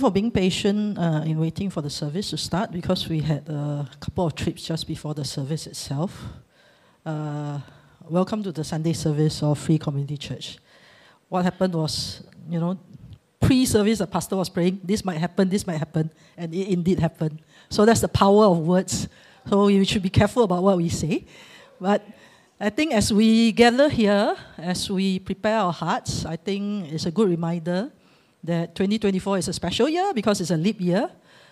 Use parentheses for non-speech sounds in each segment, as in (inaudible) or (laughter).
For being patient uh, in waiting for the service to start because we had a couple of trips just before the service itself. Uh, welcome to the Sunday service of Free Community Church. What happened was, you know, pre-service the pastor was praying, this might happen, this might happen, and it indeed happened. So that's the power of words. So we should be careful about what we say. But I think as we gather here, as we prepare our hearts, I think it's a good reminder that 2024 is a special year because it's a leap year.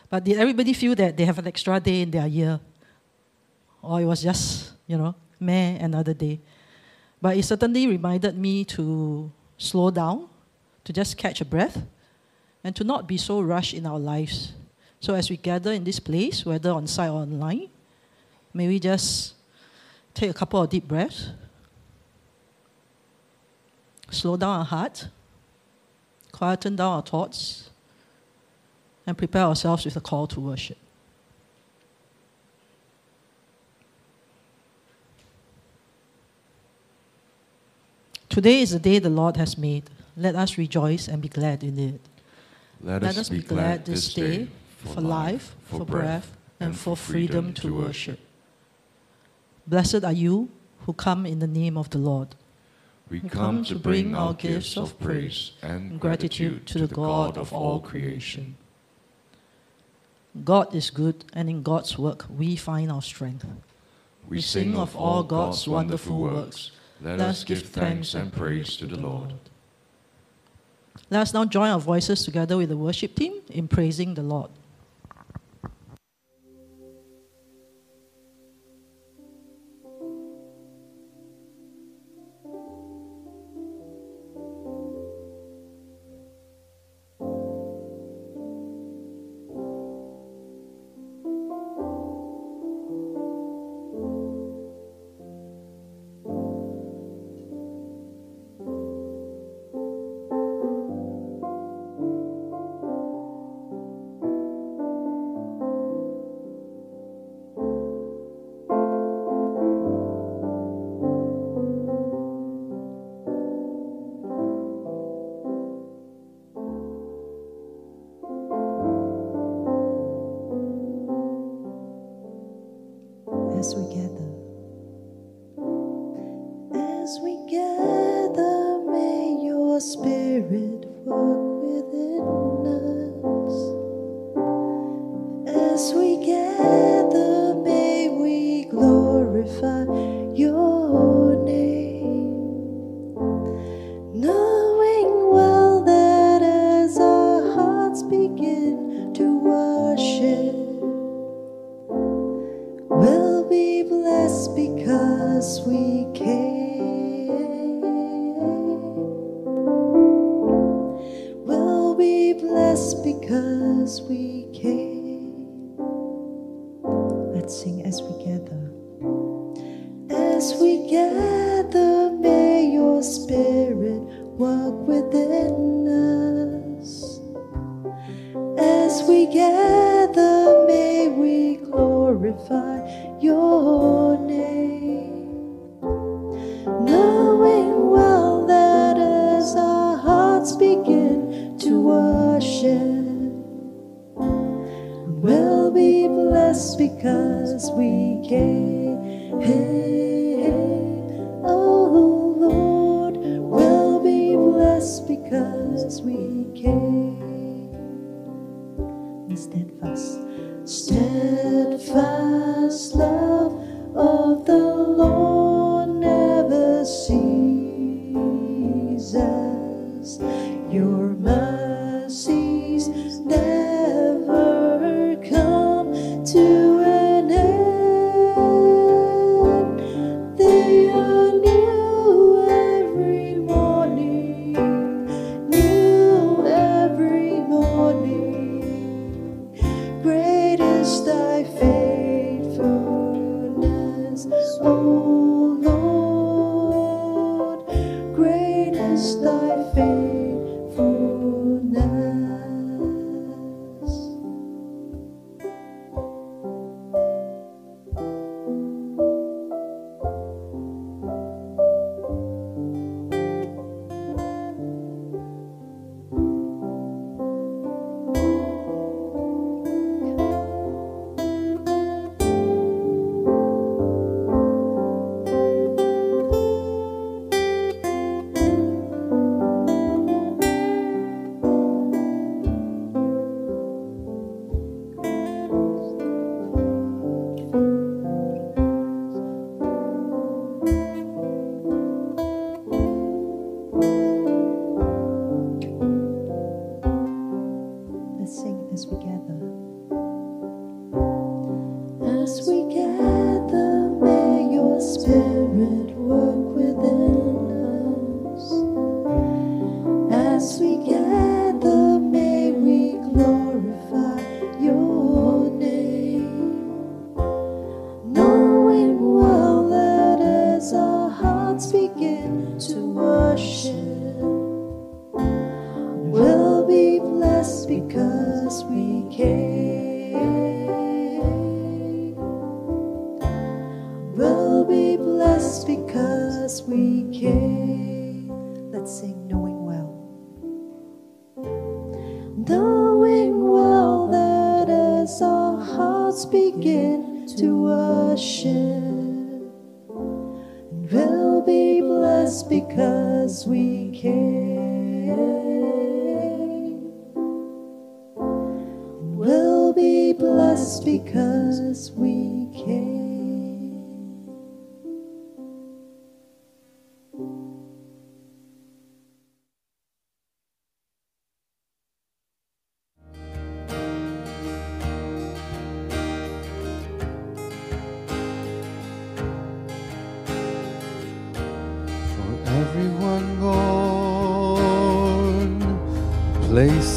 But did everybody feel that they have an extra day in their year? Or it was just, you know, meh, another day. But it certainly reminded me to slow down, to just catch a breath, and to not be so rushed in our lives. So as we gather in this place, whether on site or online, may we just take a couple of deep breaths, slow down our heart, quieten down our thoughts, and prepare ourselves with a call to worship. Today is the day the Lord has made. Let us rejoice and be glad in it. Let, Let us be glad this day for life, for breath, and for freedom to worship. Blessed are you who come in the name of the Lord. We come to bring our gifts of praise and gratitude to the God of all creation. God is good, and in God's work we find our strength. We sing of all God's wonderful works. Let us give thanks and praise to the Lord. Let us now join our voices together with the worship team in praising the Lord.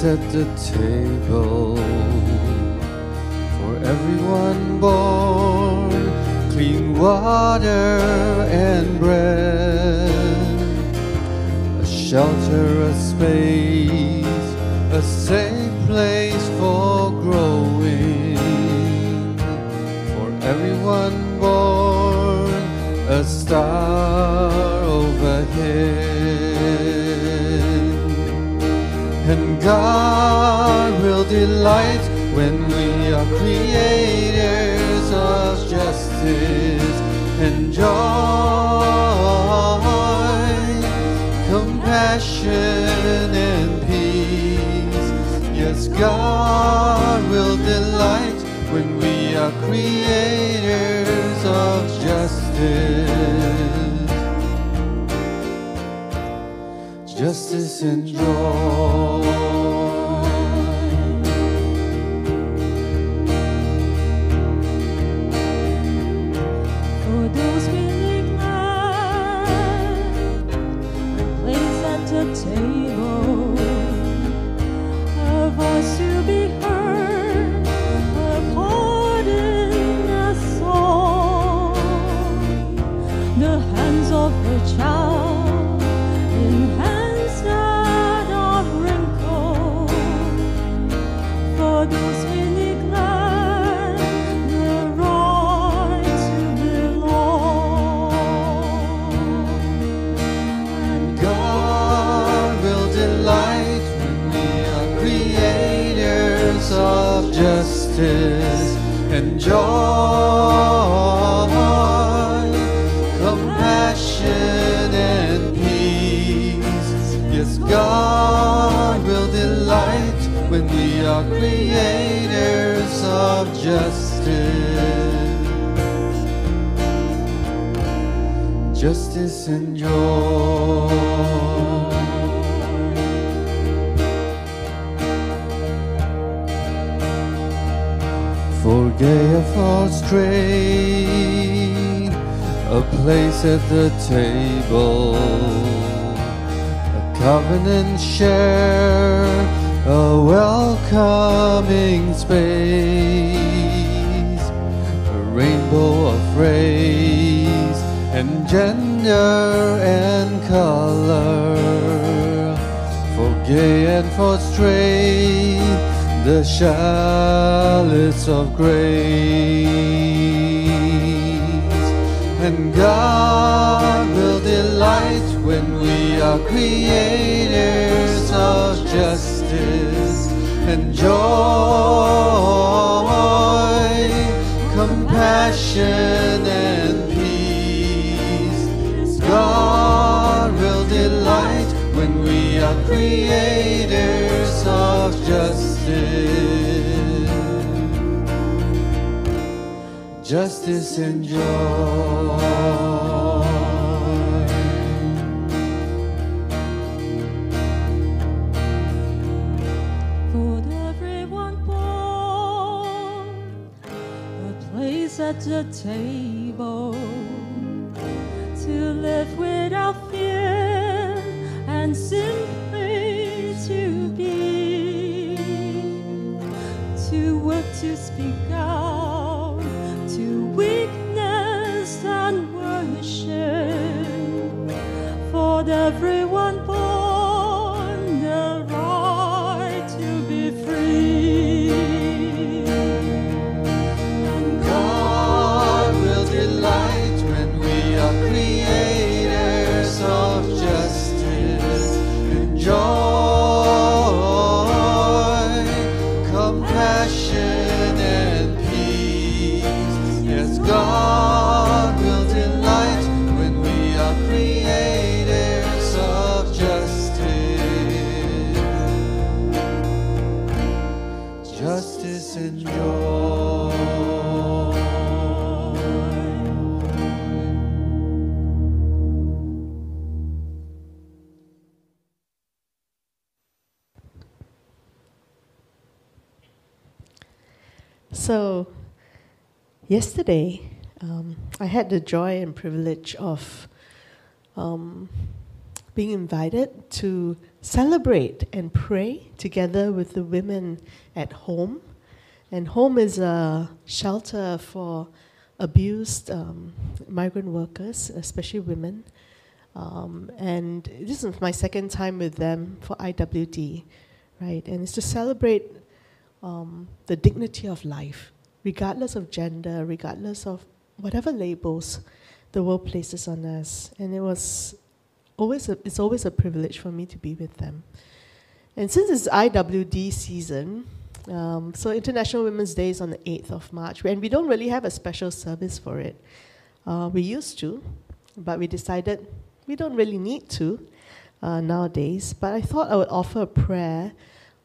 At the table. For everyone born, clean water and bread, a shelter, a space, a safe place for growing. For everyone born, a star God will delight when we are creators of justice and joy, compassion and peace. Yes, God will delight when we are creators of justice. Justice and joy. A place at the table, a covenant share, a welcoming space, a rainbow of race and gender and color, for gay and for straight the chalice of grace. And God will delight when we are creators of justice and joy, compassion and creators of justice. Justice and joy. For everyone born, a place at the table to live without fear and simply yesterday, um, I had the joy and privilege of um, being invited to celebrate and pray together with the women at home. And home is a shelter for abused um, migrant workers, especially women. Um, and this is my second time with them for IWD, right? And it's to celebrate um, the dignity of life, regardless of gender, regardless of whatever labels the world places on us. And it was always a, it's always a privilege for me to be with them. And since it's IWD season, um, so International Women's Day is on the 8th of March, and we don't really have a special service for it. Uh, we used to, but we decided we don't really need to uh, nowadays. But I thought I would offer a prayer,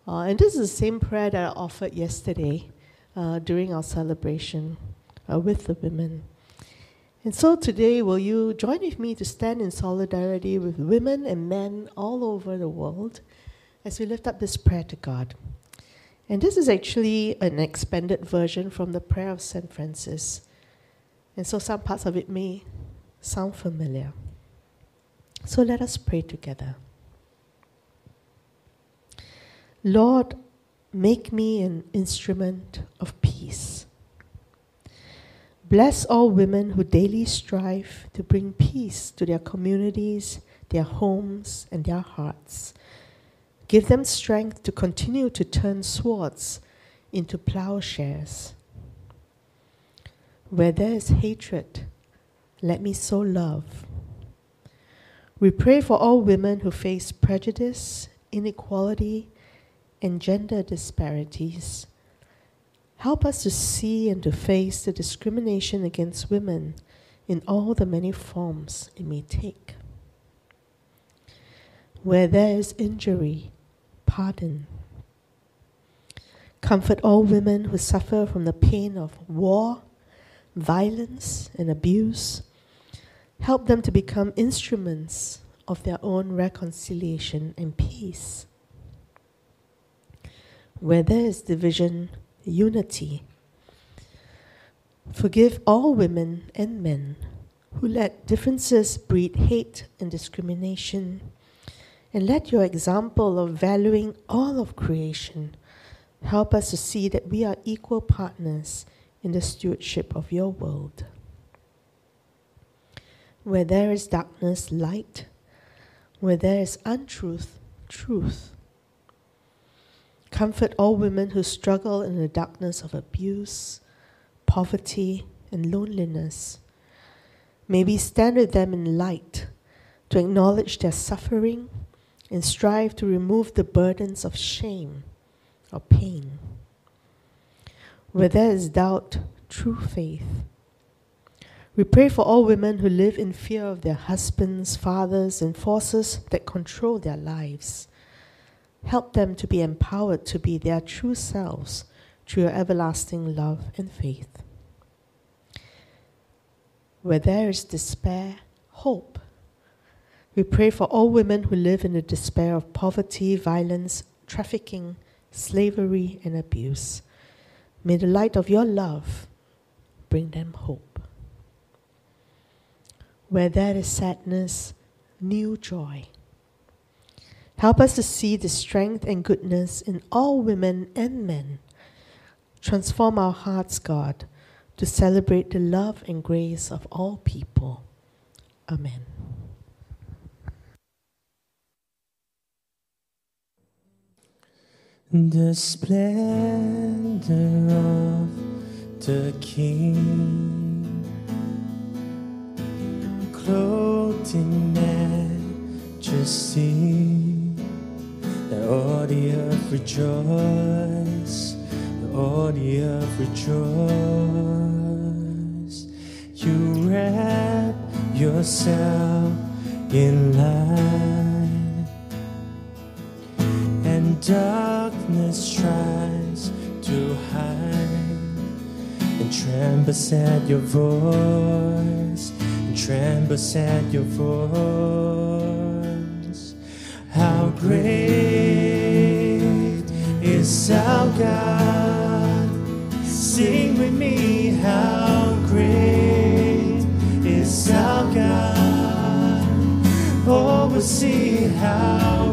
uh, and this is the same prayer that I offered yesterday uh, during our celebration uh, with the women. And so today, will you join with me to stand in solidarity with women and men all over the world as we lift up this prayer to God? And this is actually an expanded version from the prayer of St. Francis. And so some parts of it may sound familiar. So let us pray together. Lord, make me an instrument of peace. Bless all women who daily strive to bring peace to their communities, their homes, and their hearts. Give them strength to continue to turn swords into plowshares. Where there is hatred, let me sow love. We pray for all women who face prejudice, inequality, and gender disparities. Help us to see and to face the discrimination against women in all the many forms it may take. Where there is injury, pardon. Comfort all women who suffer from the pain of war, violence, and abuse Help them to become instruments of their own reconciliation and peace. Where there is division, unity. Forgive all women and men who let differences breed hate and discrimination. And let your example of valuing all of creation help us to see that we are equal partners in the stewardship of your world. Where there is darkness, light. Where there is untruth, truth. Comfort all women who struggle in the darkness of abuse, poverty, and loneliness. May we stand with them in light to acknowledge their suffering and strive to remove the burdens of shame or pain. Where there is doubt, true faith. We pray for all women who live in fear of their husbands, fathers, and forces that control their lives. Help them to be empowered to be their true selves through your everlasting love and faith. Where there is despair, hope. We pray for all women who live in the despair of poverty, violence, trafficking, slavery, and abuse. May the light of your love bring them hope. Where there is sadness, new joy. Help us to see the strength and goodness in all women and men. Transform our hearts, God, to celebrate the love and grace of all people. Amen. The splendor of the King clothed in majesty. Let all the earth rejoice, let all the earth rejoice. You wrap yourself in light, and darkness tries to hide and trembles at your voice and trembles at your voice. How great is our God? Sing with me, how great is our God? Oh, we'll see how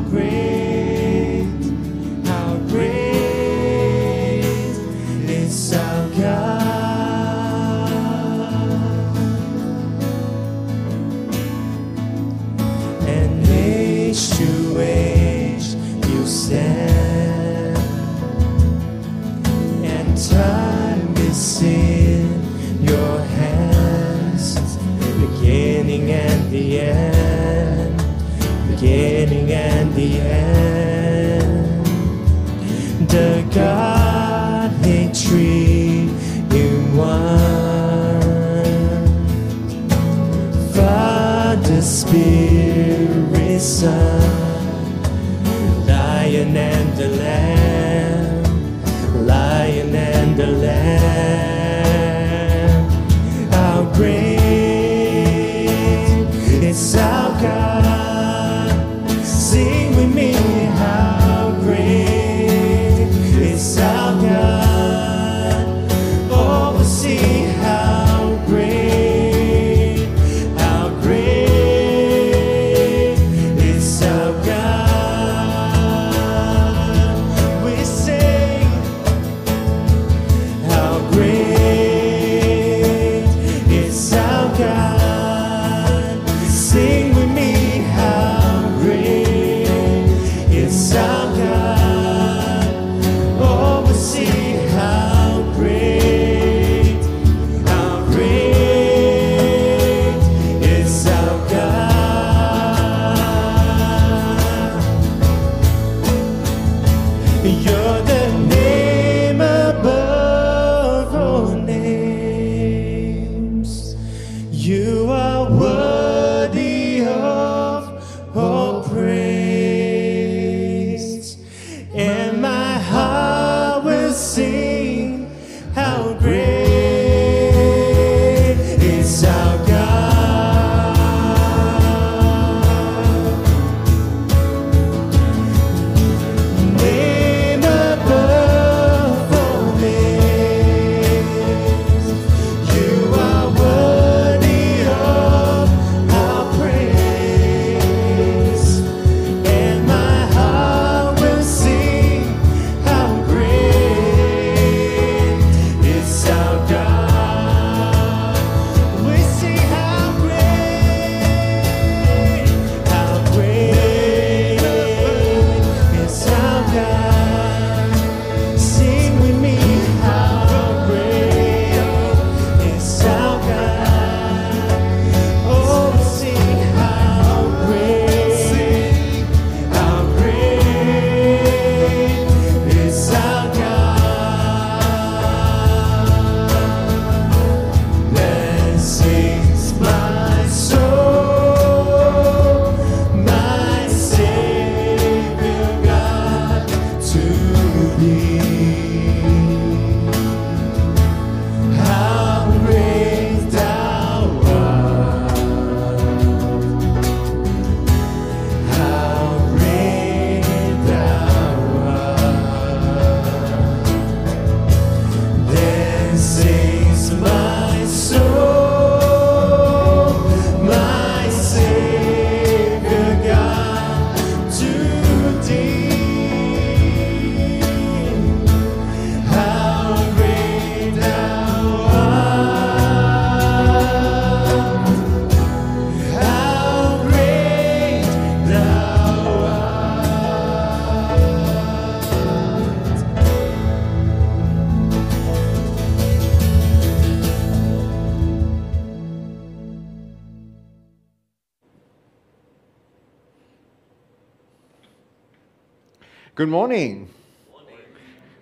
morning. morning.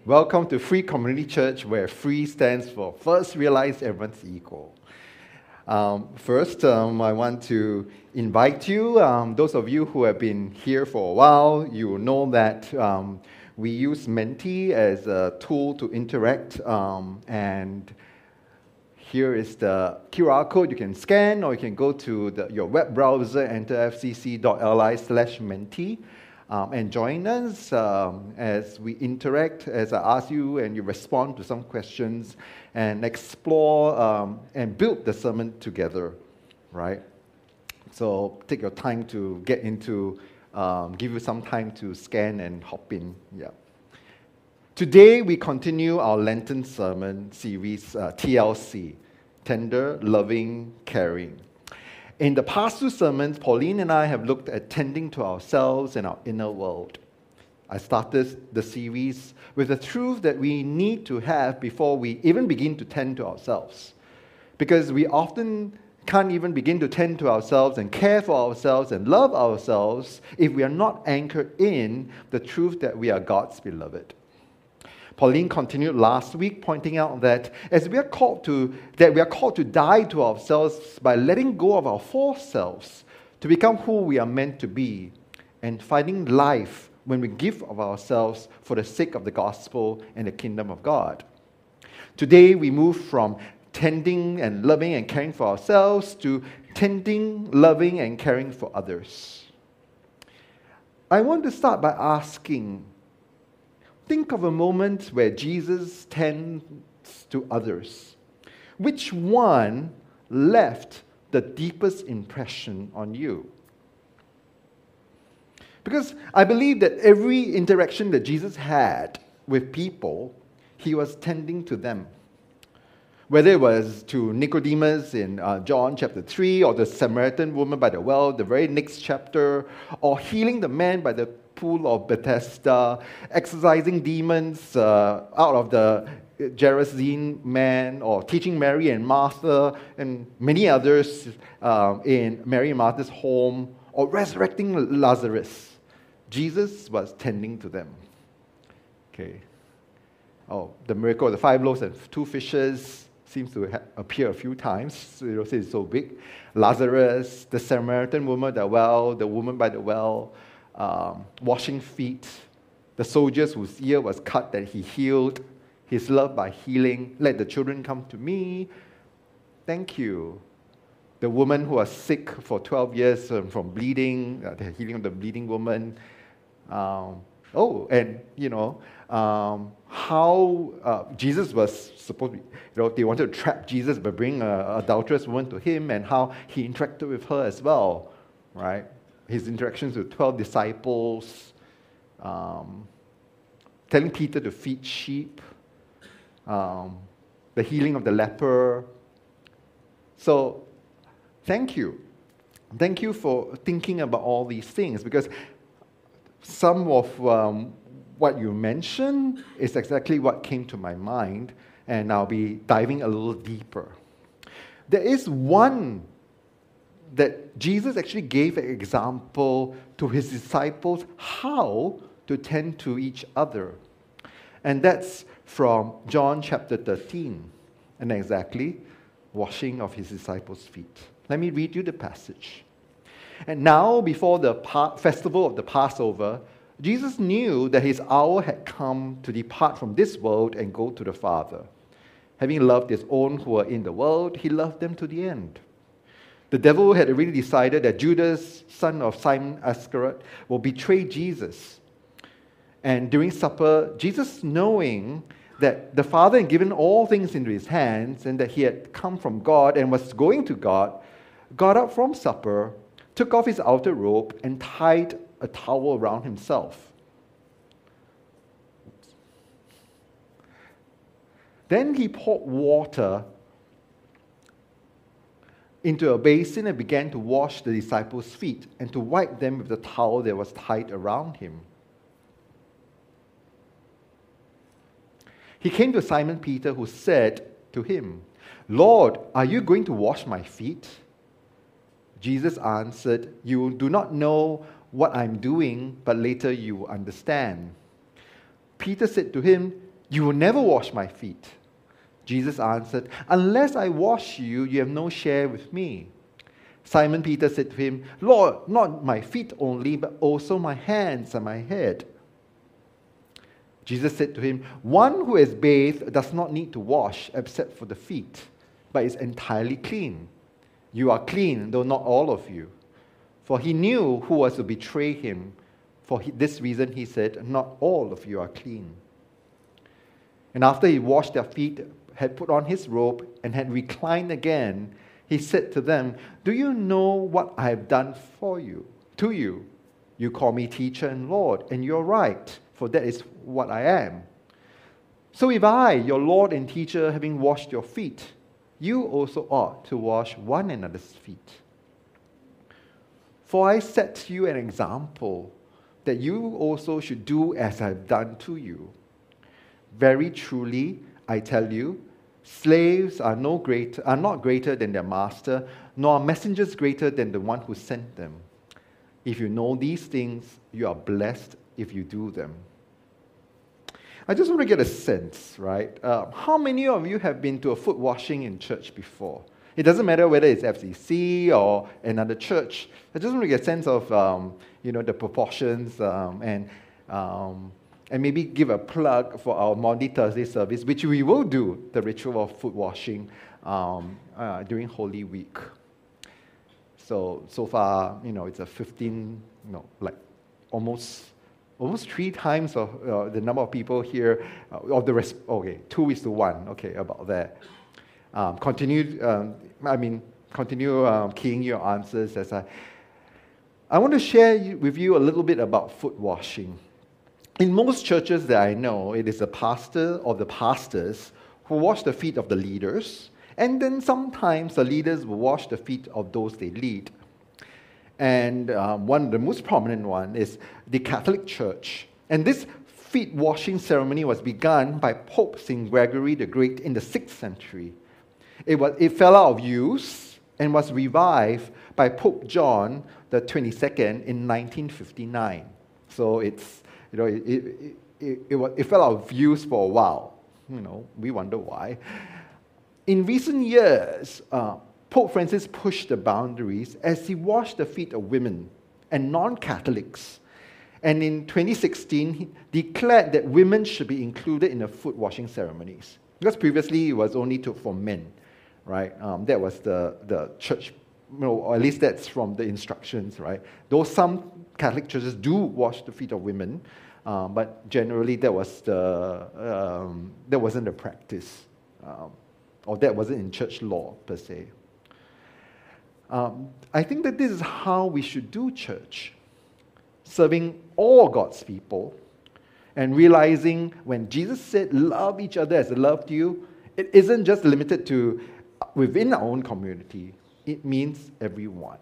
Welcome to Free Community Church, where free stands for first realize everyone's equal. Um, first, um, I want to invite you, um, those of you who have been here for a while, you know that um, we use Menti as a tool to interact. Um, and here is the QR code you can scan, or you can go to the, your web browser, enter fcc.li slash Menti um, and join us um, as we interact, as I ask you and you respond to some questions and explore um, and build the sermon together, right? So take your time to get into, um, give you some time to scan and hop in. Yeah. Today we continue our Lenten sermon series, uh, TLC, Tender, Loving, Caring. In the past two sermons, Pauline and I have looked at tending to ourselves and our inner world. I started the series with the truth that we need to have before we even begin to tend to ourselves. Because we often can't even begin to tend to ourselves and care for ourselves and love ourselves if we are not anchored in the truth that we are God's beloved. Pauline continued last week pointing out that as we are called to that we are called to die to ourselves by letting go of our false selves to become who we are meant to be and finding life when we give of ourselves for the sake of the gospel and the kingdom of God. Today we move from tending and loving and caring for ourselves to tending, loving, and caring for others. I want to start by asking think of a moment where Jesus tends to others. Which one left the deepest impression on you? Because I believe that every interaction that Jesus had with people, he was tending to them whether it was to Nicodemus in uh, John chapter 3, or the Samaritan woman by the well, the very next chapter, or healing the man by the pool of Bethesda, exorcising demons uh, out of the Gerasene man, or teaching Mary and Martha, and many others um, in Mary and Martha's home, or resurrecting Lazarus. Jesus was tending to them. Okay. Oh, the miracle of the five loaves and two fishes, seems to appear a few times. You know, it's so big. Lazarus, the Samaritan woman at the well, the woman by the well, um, washing feet, the soldiers whose ear was cut that he healed, his love by healing. Let the children come to me. Thank you. The woman who was sick for 12 years from bleeding, uh, the healing of the bleeding woman. Um, oh, and, you know, um, how uh, Jesus was supposed to you know, they wanted to trap Jesus by bringing an adulterous woman to him and how he interacted with her as well, right? His interactions with 12 disciples, um, telling Peter to feed sheep, um, the healing of the leper. So, thank you. Thank you for thinking about all these things because some of um, what you mentioned is exactly what came to my mind, and I'll be diving a little deeper. There is one that Jesus actually gave an example to his disciples how to tend to each other. And that's from John chapter 13, and exactly washing of his disciples' feet. Let me read you the passage. And now, before the festival of the Passover, Jesus knew that his hour had come to depart from this world and go to the Father. Having loved his own who were in the world, he loved them to the end. The devil had already decided that Judas, son of Simon Iscariot, will betray Jesus. And during supper, Jesus, knowing that the Father had given all things into his hands and that he had come from God and was going to God, got up from supper, took off his outer robe, and tied a towel around himself. Then he poured water into a basin and began to wash the disciples' feet and to wipe them with the towel that was tied around him. He came to Simon Peter, who said to him, Lord, are you going to wash my feet? Jesus answered, You do not know what I'm doing, but later you will understand. Peter said to him, You will never wash my feet. Jesus answered, Unless I wash you, you have no share with me. Simon Peter said to him, Lord, not my feet only, but also my hands and my head. Jesus said to him, One who has bathed does not need to wash except for the feet, but is entirely clean. You are clean, though not all of you. For he knew who was to betray him. For he, this reason, he said, Not all of you are clean. And after he washed their feet, had put on his robe, and had reclined again, he said to them, Do you know what I have done for you, to you? You call me teacher and Lord, and you're right, for that is what I am. So if I, your Lord and teacher, having washed your feet, you also ought to wash one another's feet. For I set you an example that you also should do as I've done to you. Very truly, I tell you, slaves are, no greater, are not greater than their master, nor are messengers greater than the one who sent them. If you know these things, you are blessed if you do them. I just want to get a sense, right? Uh, how many of you have been to a foot washing in church before? It doesn't matter whether it's FCC or another church. I just want to get a sense of, um, you know, the proportions um, and, um, and maybe give a plug for our Maundy Thursday service, which we will do, the ritual of foot washing um, uh, during Holy Week. So, so far, you know, it's a 15, you know, like almost almost three times of uh, the number of people here uh, of the rest okay two is to one okay about that um, continue um, i mean continue um, keying your answers as i i want to share with you a little bit about foot washing in most churches that i know it is the pastor or the pastors who wash the feet of the leaders and then sometimes the leaders will wash the feet of those they lead and um, one of the most prominent one is the Catholic Church. And this feet washing ceremony was begun by Pope St. Gregory the Great in the 6th century. It, was, it fell out of use and was revived by Pope John the 22nd in 1959. So it's, you know, it, it, it, it, fell out of use for a while. You know, we wonder why. In recent years, uh, Pope Francis pushed the boundaries as he washed the feet of women and non Catholics. And in 2016, he declared that women should be included in the foot washing ceremonies. Because previously it was only for men, right? Um, that was the, the church, you know, or at least that's from the instructions, right? Though some Catholic churches do wash the feet of women, um, but generally that, was the, um, that wasn't the practice, um, or that wasn't in church law per se. Um, I think that this is how we should do church, serving all God's people and realizing when Jesus said, Love each other as I loved you, it isn't just limited to within our own community, it means everyone.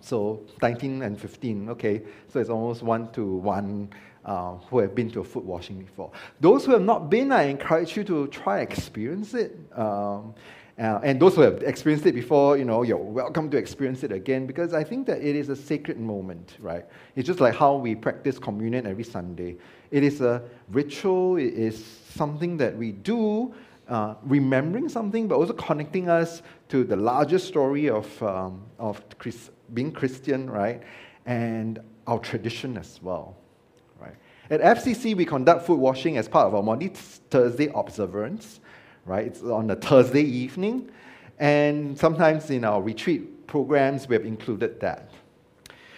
So 19 and 15, okay, so it's almost one to one uh, who have been to a foot washing before. Those who have not been, I encourage you to try experience it. Um, uh, and those who have experienced it before, you know, you're welcome to experience it again because I think that it is a sacred moment, right? It's just like how we practice communion every Sunday. It is a ritual, it is something that we do, uh, remembering something, but also connecting us to the larger story of, um, of Chris, being Christian, right? And our tradition as well, right? At FCC, we conduct foot washing as part of our Maundy Thursday observance right? It's on a Thursday evening. And sometimes in our retreat programs, we have included that.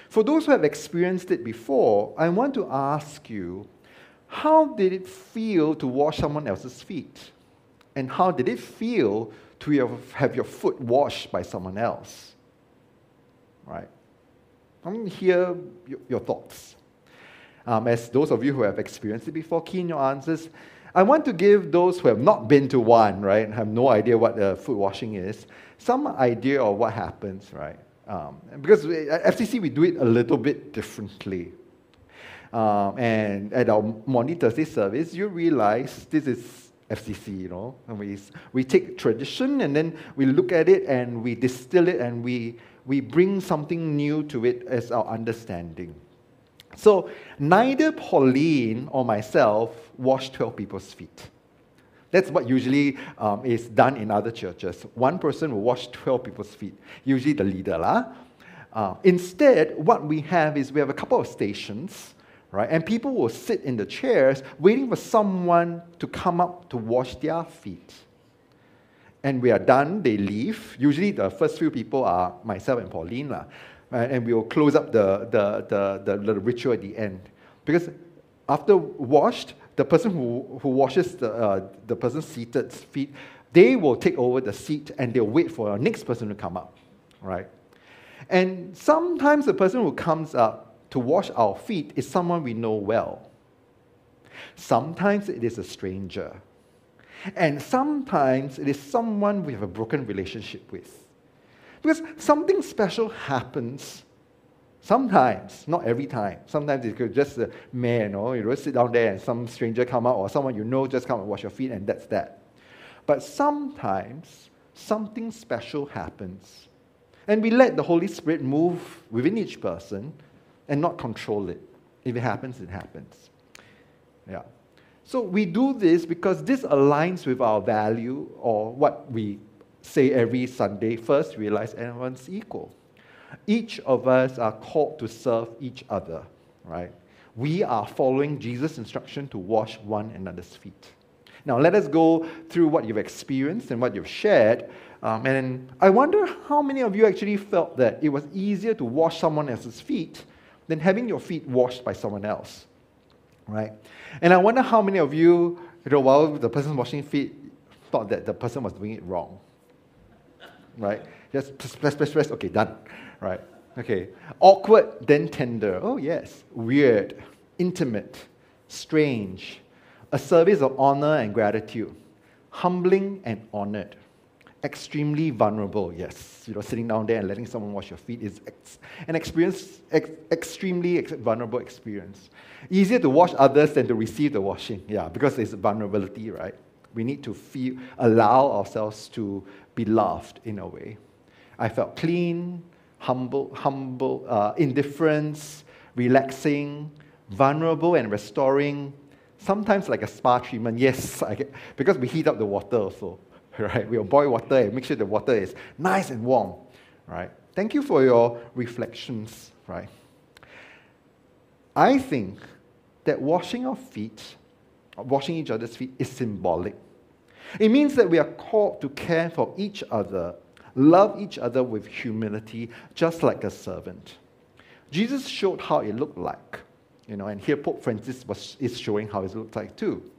For those who have experienced it before, I want to ask you how did it feel to wash someone else's feet? And how did it feel to have your foot washed by someone else? Right? I want to hear your thoughts. Um, as those of you who have experienced it before, key in your answers. I want to give those who have not been to one, right, have no idea what the foot washing is, some idea of what happens, right? Um, because at FCC, we do it a little bit differently. Um, and at our Maundy Thursday service, you realize this is FCC, you know. And we, we take tradition and then we look at it and we distill it and we, we bring something new to it as our understanding. So neither Pauline or myself wash 12 people's feet. That's what usually um, is done in other churches. One person will wash 12 people's feet, usually the leader. Lah. Uh, instead, what we have is we have a couple of stations, right? And people will sit in the chairs waiting for someone to come up to wash their feet. And we are done, they leave. Usually, the first few people are myself and Pauline. Lah. and we will close up the, the, the, the, ritual at the end. Because after washed, the person who, who washes the, uh, the person's seated feet, they will take over the seat and they'll wait for the next person to come up, right? And sometimes the person who comes up to wash our feet is someone we know well. Sometimes it is a stranger. And sometimes it is someone we have a broken relationship with. Because something special happens sometimes, not every time. Sometimes it could just a man, you know, you just sit down there and some stranger come out or someone you know just come and wash your feet and that's that. But sometimes something special happens. And we let the Holy Spirit move within each person and not control it. If it happens, it happens. Yeah. So we do this because this aligns with our value or what we say every Sunday first realize everyone's equal. Each of us are called to serve each other, right? We are following Jesus' instruction to wash one another's feet. Now, let us go through what you've experienced and what you've shared. Um, and I wonder how many of you actually felt that it was easier to wash someone else's feet than having your feet washed by someone else, right? And I wonder how many of you, you know, while the person washing feet, thought that the person was doing it wrong, right? Just press, press, press, press. Okay, done, right? Okay. Awkward, then tender. Oh, yes. Weird, intimate, strange, a service of honor and gratitude, humbling and honored, extremely vulnerable. Yes, you know, sitting down there and letting someone wash your feet is ex- an experience, ex- extremely ex- vulnerable experience. Easier to wash others than to receive the washing. Yeah, because there's vulnerability, right? We need to feel, allow ourselves to be loved in a way. I felt clean, humble, humble, uh, indifference, relaxing, vulnerable and restoring, sometimes like a spa treatment, yes, get, because we heat up the water also, (laughs) right? We'll boil water and make sure the water is nice and warm, right? Thank you for your reflections, right? I think that washing our feet, washing each other's feet, is symbolic. It means that we are called to care for each other, love each other with humility, just like a servant. Jesus showed how it looked like you know, and here Pope Francis was, is showing how it looks like too.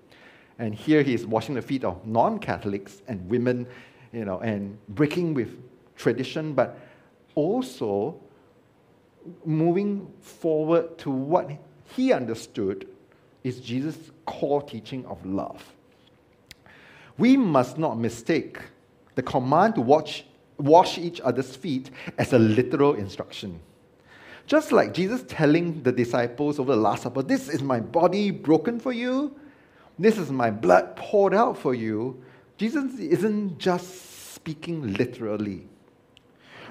And here he is washing the feet of non-Catholics and women, you know, and breaking with tradition, but also moving forward to what he understood is Jesus' core teaching of love. We must not mistake the command to watch, wash each other's feet as a literal instruction. Just like Jesus telling the disciples over the Last Supper, This is my body broken for you, this is my blood poured out for you. Jesus isn't just speaking literally.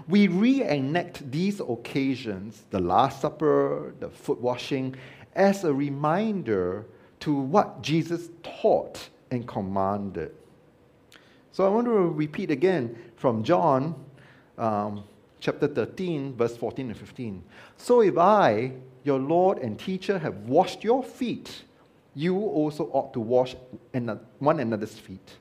We reenact these occasions, the Last Supper, the foot washing, as a reminder to what Jesus taught and commanded. So I want to repeat again from John um, chapter 13, verse 14 and 15. So if I, your Lord and teacher, have washed your feet, you also ought to wash one another's feet.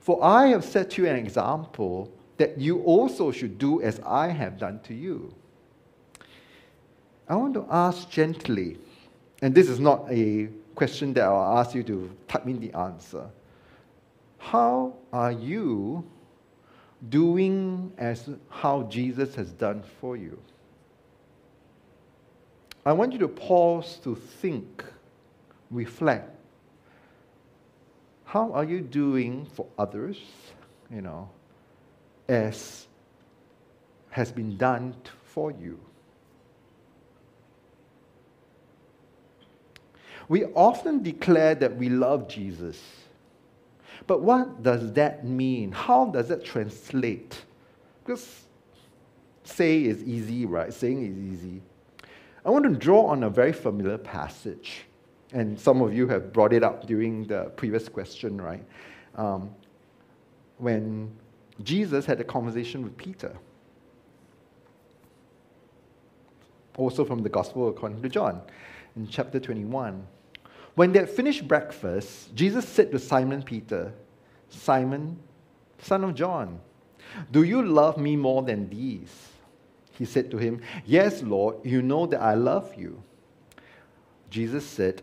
For I have set you an example that you also should do as I have done to you. I want to ask gently, and this is not a question that I'll ask you to type in the answer. How are you doing as how Jesus has done for you. I want you to pause to think, reflect. How are you doing for others, you know, as has been done for you? We often declare that we love Jesus but what does that mean? How does that translate? Because say is easy, right? Saying is easy. I want to draw on a very familiar passage. And some of you have brought it up during the previous question, right? Um, when Jesus had a conversation with Peter. Also from the Gospel according to John in chapter 21. When they had finished breakfast, Jesus said to Simon Peter, Simon, son of John, do you love me more than these? He said to him, Yes, Lord, you know that I love you. Jesus said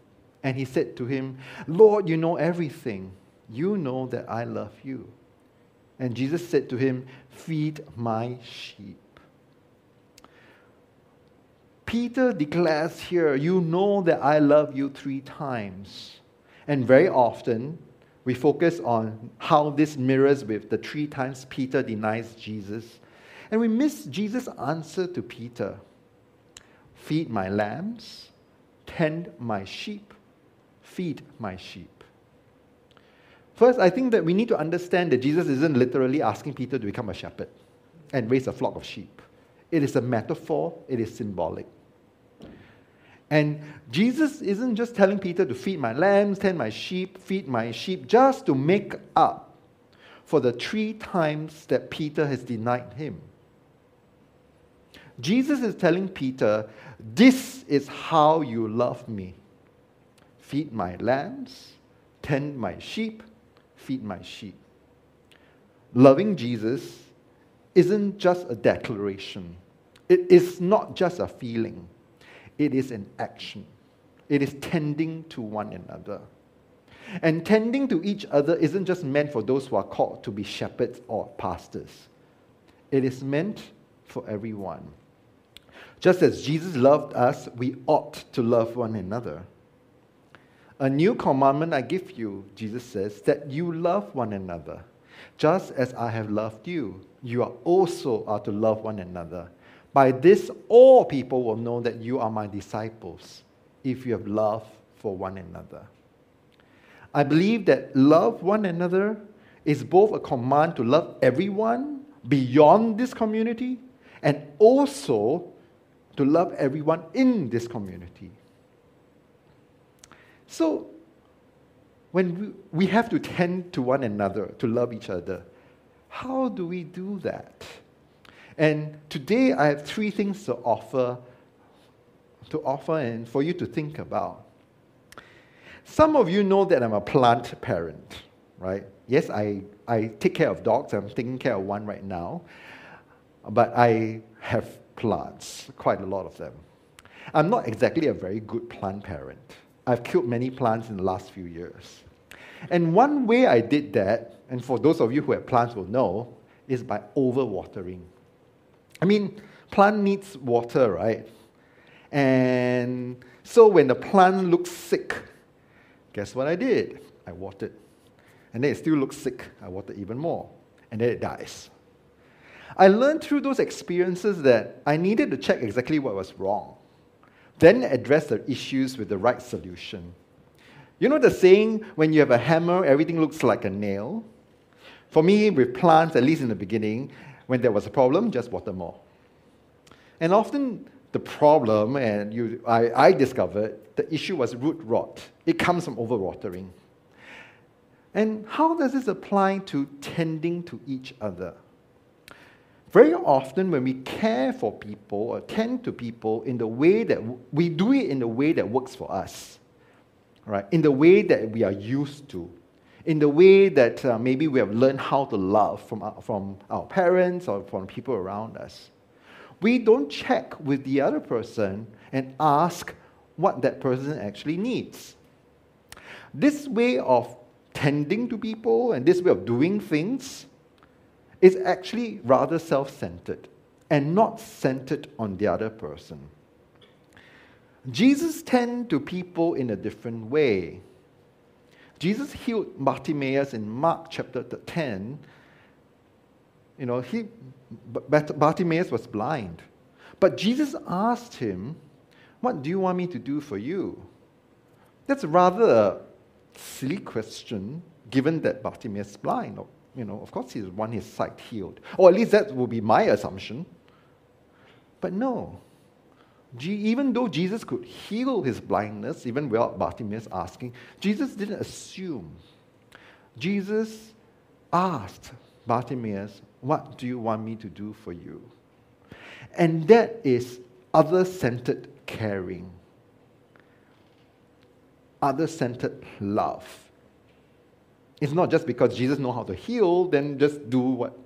And he said to him, Lord, you know everything. You know that I love you. And Jesus said to him, Feed my sheep. Peter declares here, You know that I love you three times. And very often, we focus on how this mirrors with the three times Peter denies Jesus. And we miss Jesus' answer to Peter Feed my lambs, tend my sheep, feed my sheep. First, I think that we need to understand that Jesus isn't literally asking Peter to become a shepherd and raise a flock of sheep. It is a metaphor, it is symbolic. And Jesus isn't just telling Peter to feed my lambs, tend my sheep, feed my sheep, just to make up for the three times that Peter has denied him. Jesus is telling Peter, This is how you love me. Feed my lambs, tend my sheep, feed my sheep. Loving Jesus isn't just a declaration, it is not just a feeling it is an action. It is tending to one another. And tending to each other isn't just meant for those who are called to be shepherds or pastors, it is meant for everyone. Just as Jesus loved us, we ought to love one another. A new commandment I give you, Jesus says, that you love one another. Just as I have loved you, you are also are to love one another. By this, all people will know that you are my disciples if you have love for one another. I believe that love one another is both a command to love everyone beyond this community and also to love everyone in this community. So, when we, we have to tend to one another, to love each other, how do we do that? And today I have three things to offer to offer and for you to think about. Some of you know that I'm a plant parent, right? Yes, I, I take care of dogs. I'm taking care of one right now. But I have plants, quite a lot of them. I'm not exactly a very good plant parent. I've killed many plants in the last few years. And one way I did that, and for those of you who have plants will know, is by overwatering. I mean, plant needs water, right? And so when the plant looks sick, guess what I did? I watered. And then it still looks sick. I watered even more. And then it dies. I learned through those experiences that I needed to check exactly what was wrong, then address the issues with the right solution. You know the saying, when you have a hammer, everything looks like a nail? For me, with plants, at least in the beginning, when there was a problem, just water more. And often the problem, and you, I, I discovered, the issue was root rot. It comes from overwatering. And how does this apply to tending to each other? Very often, when we care for people or tend to people in the way that we do it in the way that works for us, right? In the way that we are used to in the way that uh, maybe we have learned how to love from our, from our parents or from people around us. We don't check with the other person and ask what that person actually needs. This way of tending to people and this way of doing things is actually rather self centered and not centered on the other person. Jesus tend to people in a different way. Jesus healed Bartimaeus in Mark chapter 10. You know, he, Bartimaeus was blind. But Jesus asked him, What do you want me to do for you? That's rather a silly question, given that Bartimaeus is blind. You know, of course, he's one his sight healed. Or at least that would be my assumption. But no. Even though Jesus could heal his blindness, even without Bartimaeus asking, Jesus didn't assume. Jesus asked Bartimaeus, What do you want me to do for you? And that is other centered caring, other centered love. It's not just because Jesus knows how to heal, then just do what,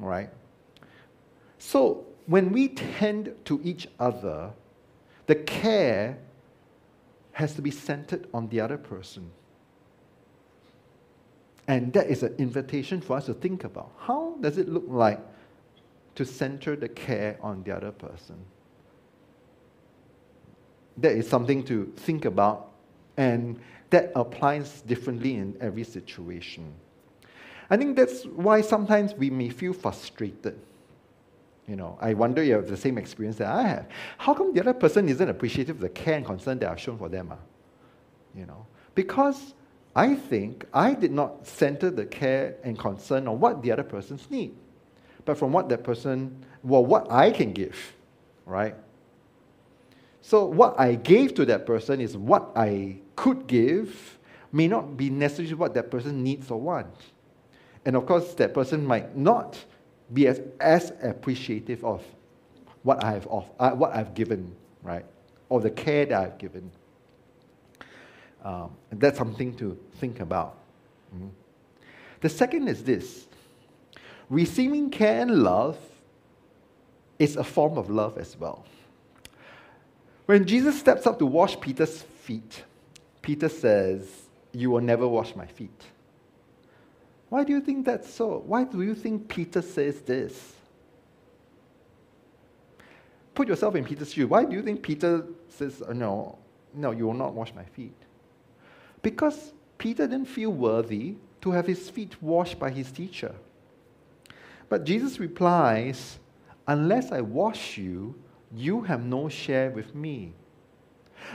all right? So when we tend to each other, the care has to be centered on the other person. And that is an invitation for us to think about. How does it look like to center the care on the other person? That is something to think about, and that applies differently in every situation. I think that's why sometimes we may feel frustrated. You know, I wonder if you have the same experience that I have. How come the other person isn't appreciative of the care and concern that I've shown for them? Ah? You know, because I think I did not center the care and concern on what the other person's need, but from what that person, well, what I can give, right? So what I gave to that person is what I could give, may not be necessarily what that person needs or wants. And of course, that person might not be as, as appreciative of what I have off, uh, what I've given, right? Or the care that I've given. Um, that's something to think about. Mhm. The second is this receiving care and love is a form of love as well. When Jesus steps up to wash Peter's feet, Peter says, You will never wash my feet. Why do you think that's so? Why do you think Peter says this? Put yourself in Peter's shoe. Why do you think Peter says, "Oh, No, no, you will not wash my feet? Because Peter didn't feel worthy to have his feet washed by his teacher. But Jesus replies, Unless I wash you, you have no share with me.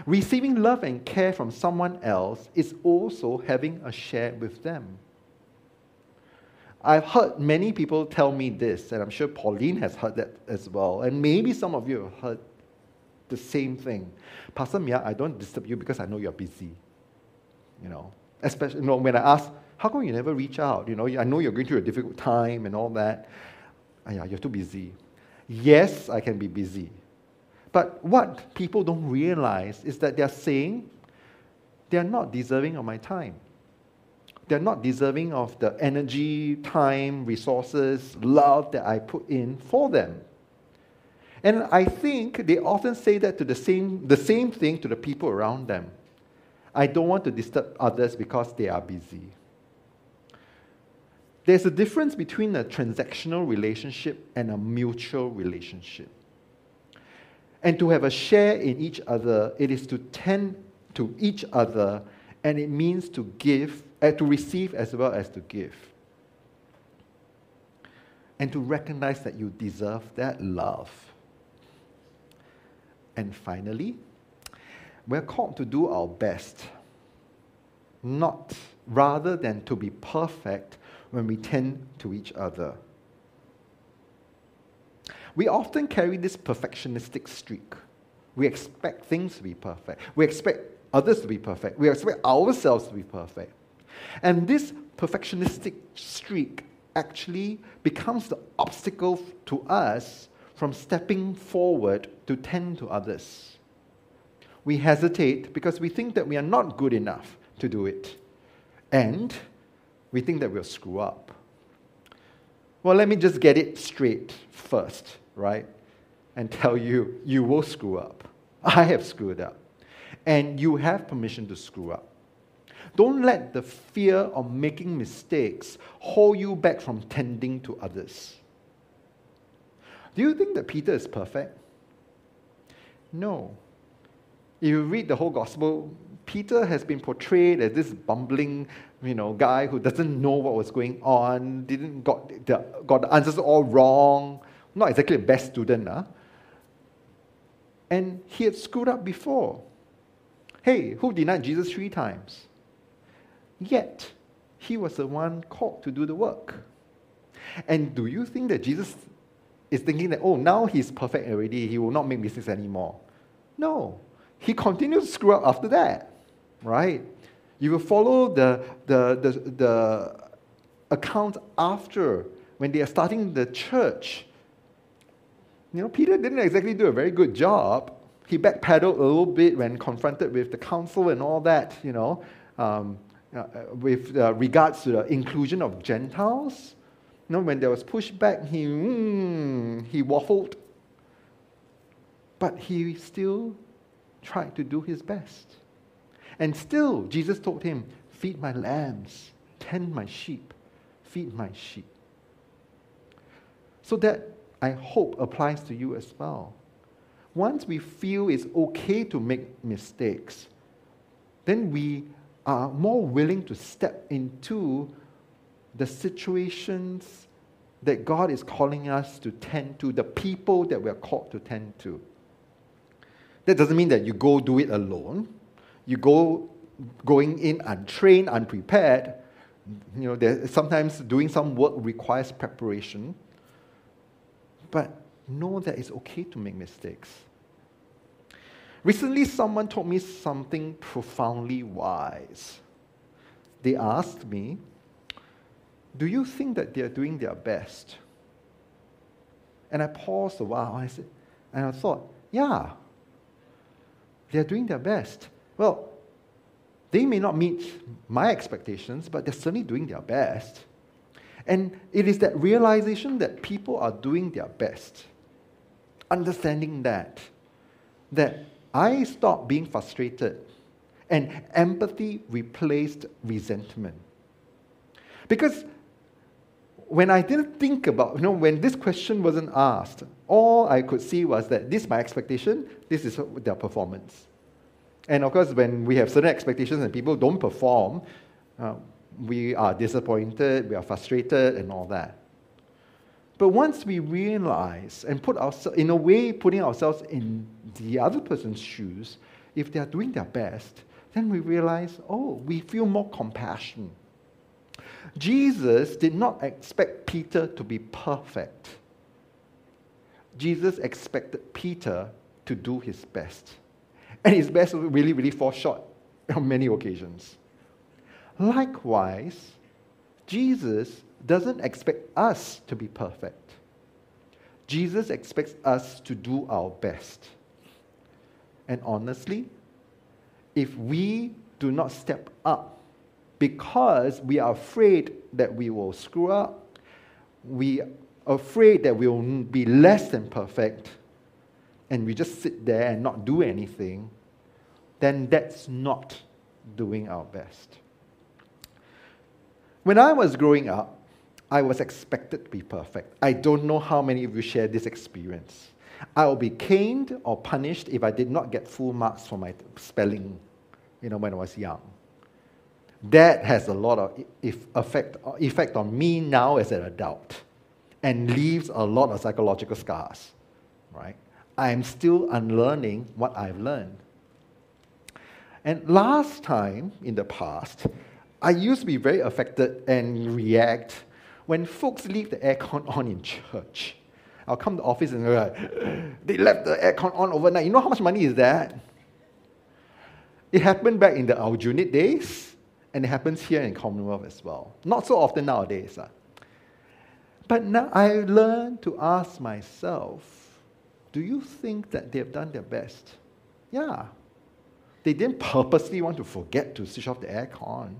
Receiving love and care from someone else is also having a share with them. I've heard many people tell me this, and I'm sure Pauline has heard that as well, and maybe some of you have heard the same thing. Pastor Miak, I don't disturb you because I know you're busy. You know, especially you know, when I ask, how come you never reach out? You know, I know you're going through a difficult time and all that. Ah, yeah, you're too busy. Yes, I can be busy. But what people don't realize is that they're saying they're not deserving of my time. They're not deserving of the energy, time, resources, love that I put in for them. And I think they often say that to the same, the same thing to the people around them. I don't want to disturb others because they are busy. There's a difference between a transactional relationship and a mutual relationship. And to have a share in each other, it is to tend to each other, and it means to give, uh, to receive as well as to give. And to recognize that you deserve that love. And finally, we're called to do our best, not rather than to be perfect when we tend to each other. We often carry this perfectionistic streak. We expect things to be perfect. We expect others to be perfect. We expect ourselves to be perfect. And this perfectionistic streak actually becomes the obstacle to us from stepping forward to tend to others. We hesitate because we think that we are not good enough to do it. And we think that we'll screw up. Well, let me just get it straight first, right? And tell you, you will screw up. I have screwed up. And you have permission to screw up. Don't let the fear of making mistakes hold you back from tending to others. Do you think that Peter is perfect? No. If you read the whole gospel, Peter has been portrayed as this bumbling, you know, guy who doesn't know what was going on, didn't got the, got the answers all wrong, not exactly the best student. Huh? And he had screwed up before. Hey, who denied Jesus three times? Yet, he was the one called to do the work. And do you think that Jesus is thinking that, oh, now he's perfect already, he will not make mistakes anymore. No, he continues to screw up after that, right? You will follow the, the, the, the account after when they are starting the church. You know, Peter didn't exactly do a very good job. He backpedaled a little bit when confronted with the council and all that, you know, um, uh, with uh, regards to the inclusion of Gentiles. You know, when there was pushback, he, mm, he waffled. But he still tried to do his best. And still, Jesus told him, Feed my lambs, tend my sheep, feed my sheep. So that I hope applies to you as well. Once we feel it's okay to make mistakes, then we are more willing to step into the situations that God is calling us to tend to, the people that we are called to tend to. That doesn't mean that you go do it alone. You go going in untrained, unprepared. You know, sometimes doing some work requires preparation. But know that it's okay to make mistakes. Recently, someone told me something profoundly wise. They asked me, Do you think that they are doing their best? And I paused a while and I said, and I thought, yeah, they're doing their best. Well, they may not meet my expectations, but they're certainly doing their best. And it is that realization that people are doing their best, understanding that, that I stopped being frustrated and empathy replaced resentment. Because when I didn't think about, you know, when this question wasn't asked, all I could see was that this is my expectation, this is their performance. And of course, when we have certain expectations and people don't perform, uh, we are disappointed, we are frustrated, and all that. But once we realize and put ourselves, in a way, putting ourselves in the other person's shoes, if they are doing their best, then we realize, oh, we feel more compassion Jesus did not expect Peter to be perfect. Jesus expected Peter to do his best. And his best really, really fall short on many occasions. Likewise, Jesus doesn't expect us to be perfect. Jesus expects us to do our best. And honestly, if we do not step up because we are afraid that we will screw up, we are afraid that we will be less than perfect, and we just sit there and not do anything, then that's not doing our best. When I was growing up, I was expected to be perfect. I don't know how many of you share this experience. I will be caned or punished if I did not get full marks for my spelling, you know, when I was young that has a lot of effect, effect on me now as an adult and leaves a lot of psychological scars, right? I'm still unlearning what I've learned. And last time in the past, I used to be very affected and react when folks leave the aircon on in church. I'll come to the office and like, (laughs) they left the aircon on overnight. You know how much money is that? It happened back in the Aljunied days and it happens here in Commonwealth as well. Not so often nowadays. Uh. But now I learned to ask myself, do you think that they've done their best? Yeah. They didn't purposely want to forget to switch off the aircon.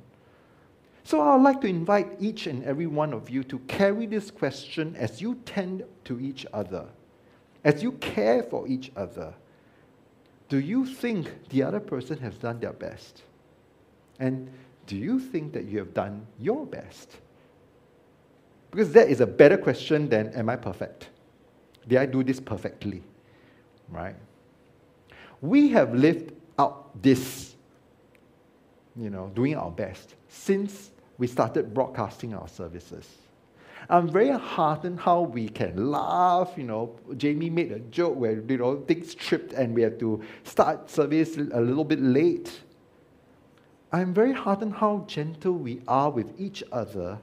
So I would like to invite each and every one of you to carry this question as you tend to each other, as you care for each other. Do you think the other person has done their best? And do you think that you have done your best? Because that is a better question than, Am I perfect? Did I do this perfectly? Right? We have lived out this, you know, doing our best since we started broadcasting our services. I'm very heartened how we can laugh. You know, Jamie made a joke where you know things tripped and we had to start service a little bit late. I'm very heartened how gentle we are with each other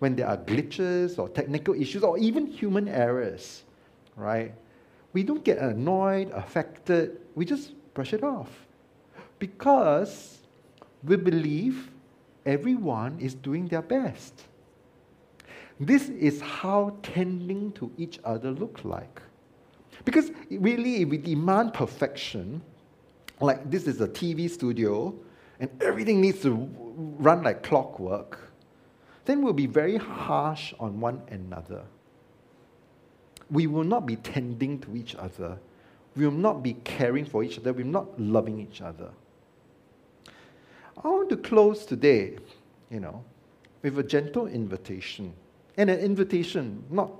when there are glitches or technical issues or even human errors. right? We don't get annoyed, affected, we just brush it off. Because we believe everyone is doing their best. This is how tending to each other looks like. Because really, if we demand perfection, like this is a TV studio, and everything needs to run like clockwork, then we'll be very harsh on one another. We will not be tending to each other. We will not be caring for each other. We will not loving each other. I want to close today, you know, with a gentle invitation. And an invitation, not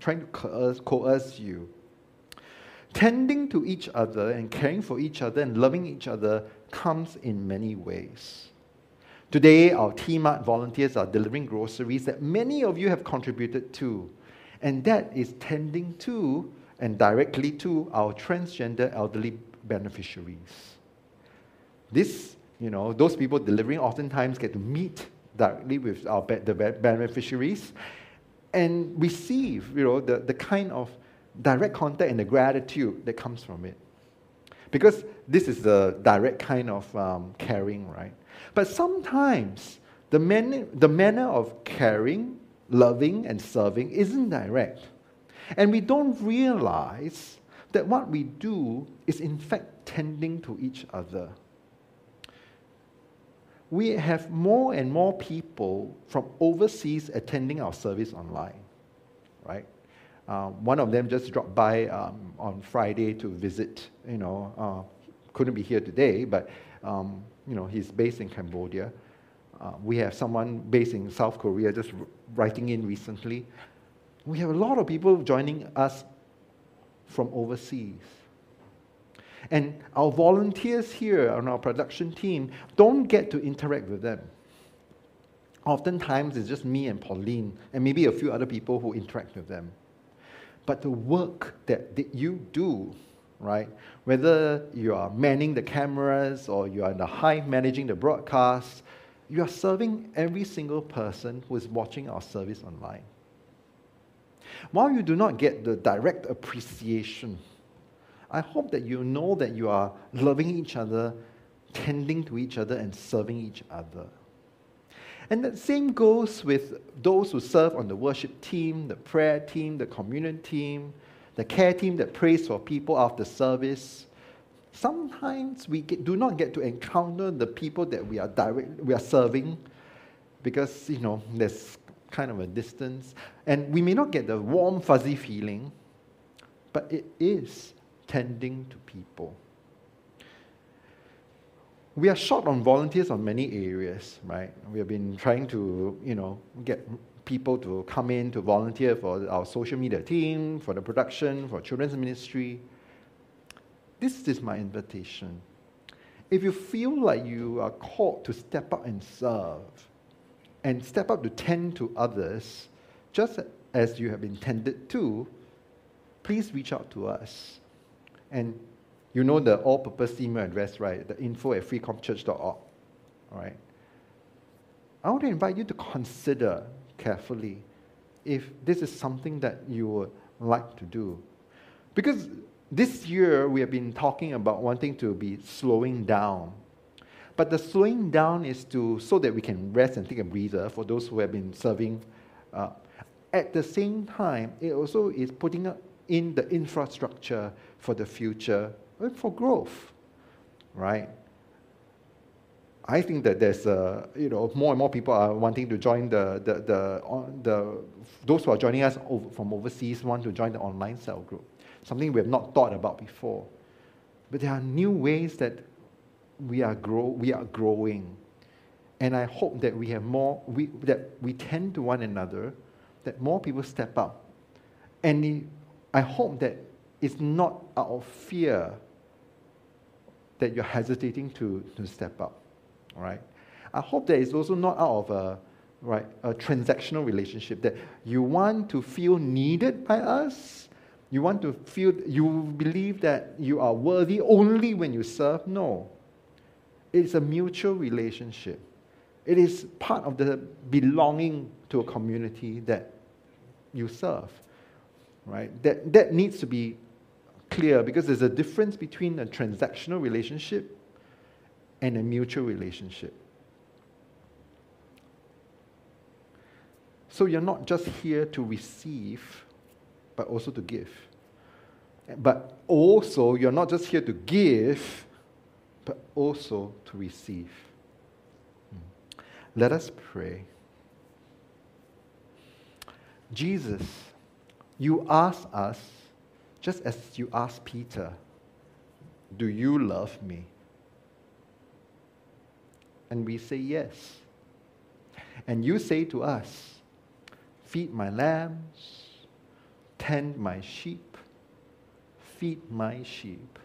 trying to coerce, uh, coerce you. Tending to each other and caring for each other and loving each other comes in many ways. Today, our T-Mart volunteers are delivering groceries that many of you have contributed to, and that is tending to and directly to our transgender elderly beneficiaries. This, you know, those people delivering oftentimes get to meet directly with our the beneficiaries and receive, you know, the, the kind of direct contact and the gratitude that comes from it. Because this is the direct kind of um, caring, right? But sometimes the, man, the manner of caring, loving, and serving isn't direct. And we don't realize that what we do is, in fact, tending to each other. We have more and more people from overseas attending our service online, right? Um, one of them just dropped by um, on Friday to visit. You know, uh, couldn't be here today, but um, you know he's based in Cambodia. Uh, we have someone based in South Korea just writing in recently. We have a lot of people joining us from overseas. And our volunteers here on our production team don't get to interact with them. Oftentimes, it's just me and Pauline, and maybe a few other people who interact with them. But the work that, that you do, right? Whether you are manning the cameras or you are in the hive managing the broadcast, you are serving every single person who is watching our service online. While you do not get the direct appreciation, I hope that you know that you are loving each other, tending to each other, and serving each other. And the same goes with those who serve on the worship team, the prayer team, the communion team, the care team that prays for people after service. Sometimes we get, do not get to encounter the people that we are direct, we are serving because you know there's kind of a distance, and we may not get the warm fuzzy feeling, but it is tending to people we are short on volunteers on many areas, right? We have been trying to, you know, get people to come in to volunteer for our social media team, for the production, for children's ministry. This is my invitation. If you feel like you are called to step up and serve, and step up to tend to others, just as you have intended to, please reach out to us. And you know the all-purpose email address, right? The info at freecomchurch.org. All right. I want to invite you to consider carefully if this is something that you would like to do. Because this year we have been talking about wanting to be slowing down. But the slowing down is to so that we can rest and take a breather for those who have been serving. Uh, at the same time, it also is putting in the infrastructure for the future and for growth, right? I think that there's a, you know, more and more people are wanting to join the, the, the, the those who are joining us over, from overseas want to join the online cell group, something we have not thought about before. But there are new ways that we are, grow, we are growing. And I hope that we have more, we, that we tend to one another, that more people step up. And I hope that it's not out of fear that you're hesitating to, to step up. Right? I hope that it's also not out of a, right, a transactional relationship, that you want to feel needed by us. You want to feel, you believe that you are worthy only when you serve. No. It's a mutual relationship. It is part of the belonging to a community that you serve. Right? That, that needs to be clear because there's a difference between a transactional relationship and a mutual relationship. So you're not just here to receive, but also to give. But also, you're not just here to give, but also to receive. Hmm. Let us pray. Jesus, you ask us, just as you asked Peter, Do you love me? And we say yes. And you say to us, Feed my lambs, tend my sheep, feed my sheep.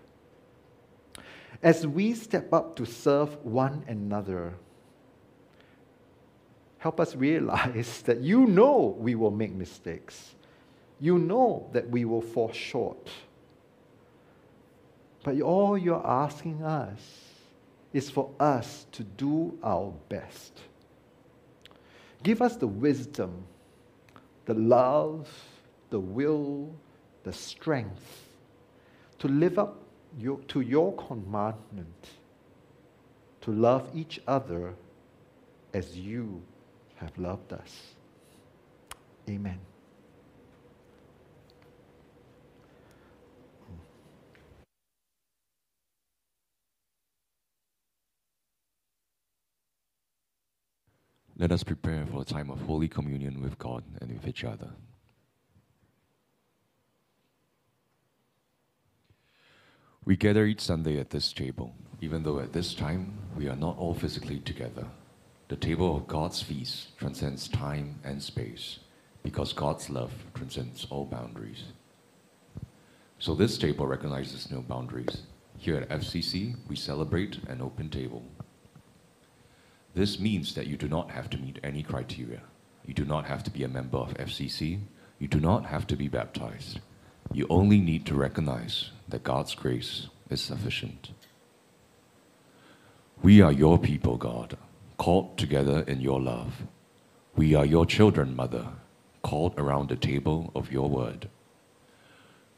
As we step up to serve one another, help us realize (laughs) that you know we will make mistakes. You know that we will fall short. But all you're asking us is for us to do our best. Give us the wisdom, the love, the will, the strength to live up your, to your commandment, to love each other as you have loved us. Amen. Let us prepare for a time of Holy Communion with God and with each other. We gather each Sunday at this table, even though at this time we are not all physically together. The table of God's feast transcends time and space because God's love transcends all boundaries. So this table recognizes no boundaries. Here at FCC, we celebrate an open table. This means that you do not have to meet any criteria. You do not have to be a member of FCC. You do not have to be baptized. You only need to recognize that God's grace is sufficient. We are your people, God, called together in your love. We are your children, Mother, called around the table of your word.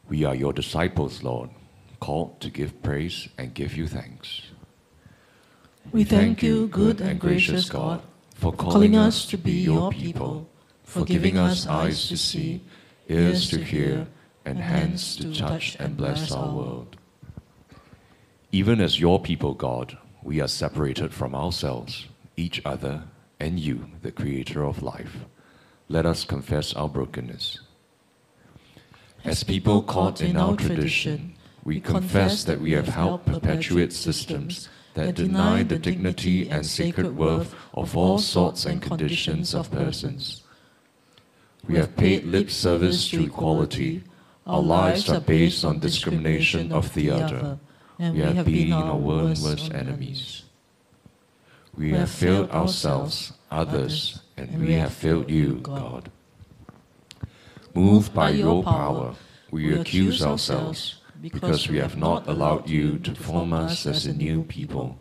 We are your disciples, Lord, called to give praise and give you thanks. We thank you, good and gracious God, for calling us to be your people, for giving us eyes to see, ears to hear, and hands to touch and bless our world. Even as your people, God, we are separated from ourselves, each other, and you, the creator of life. Let us confess our brokenness. As people caught in our tradition, we confess that we have helped perpetuate systems that deny the dignity and sacred worth of all sorts and conditions of persons. We have paid lip service to equality. Our lives are based on discrimination of the other. We have been our worst enemies. We have failed ourselves, others, and we have failed you, God. Moved by your power, we accuse ourselves because we have not allowed you to form us as a new people.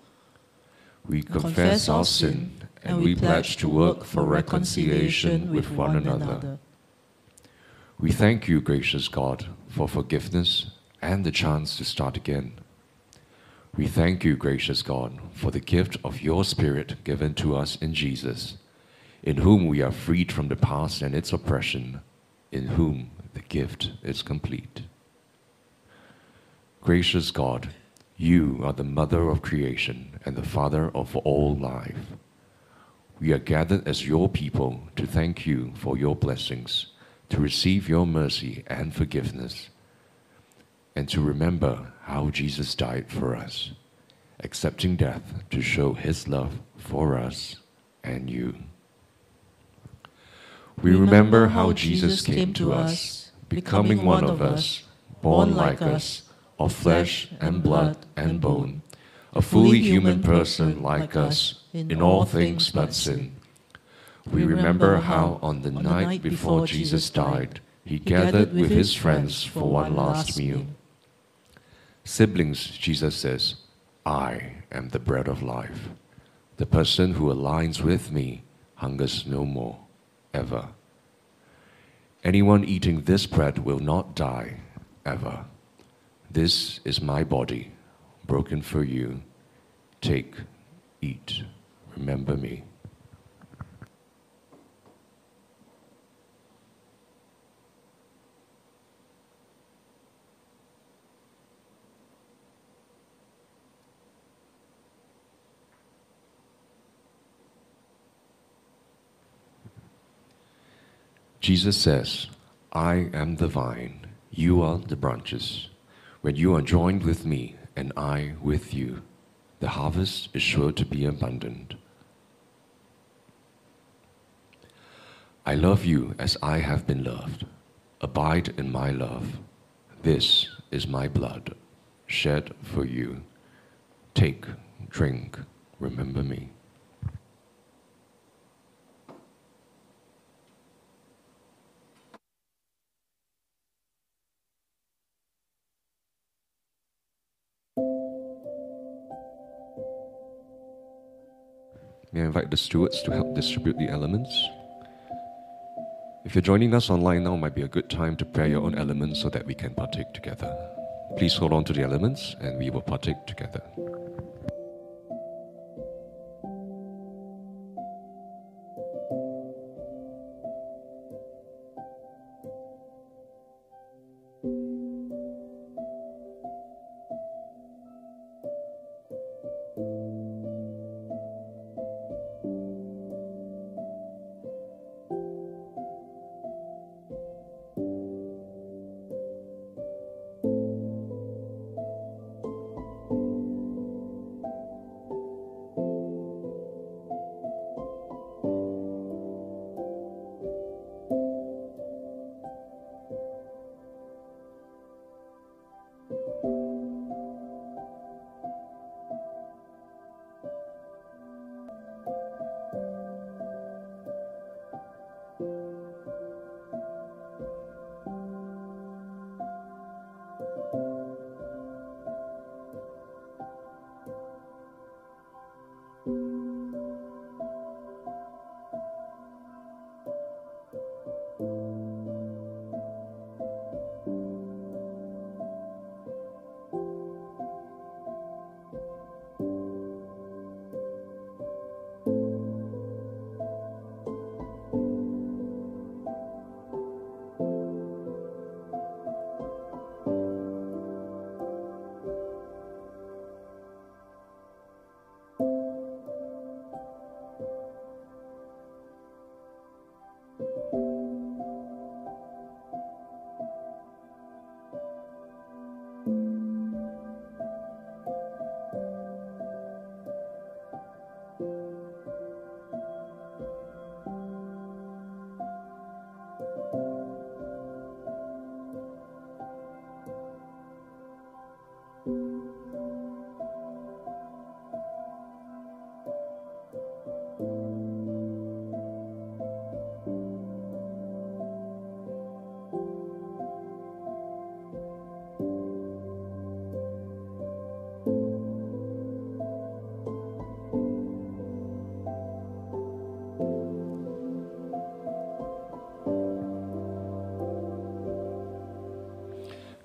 We confess our sin and we pledge to work for reconciliation with one another. We thank you, gracious God, for forgiveness and the chance to start again. We thank you, gracious God, for the gift of your Spirit given to us in Jesus, in whom we are freed from the past and its oppression, in whom the gift is complete. Gracious God, you are the mother of creation and the father of all life. We are gathered as your people to thank you for your blessings, to receive your mercy and forgiveness, and to remember how Jesus died for us, accepting death to show his love for us and you. We remember how Jesus came to us, becoming one of us, born like us of flesh and blood and bone, a fully human person like us in all things but sin. We remember how on the night before Jesus died, he gathered with his friends for one last meal. Siblings, Jesus says, I am the bread of life. The person who aligns with me hungers no more, ever. Anyone eating this bread will not die ever. This is my body, broken for you. Take, eat, remember me. Jesus says, I am the vine, you are the branches. When you are joined with me and I with you, the harvest is sure to be abundant. I love you as I have been loved. Abide in my love. This is my blood, shed for you. Take, drink, remember me. May I invite the stewards to help distribute the elements? If you're joining us online now, might be a good time to prepare your own elements so that we can partake together. Please hold on to the elements and we will partake together.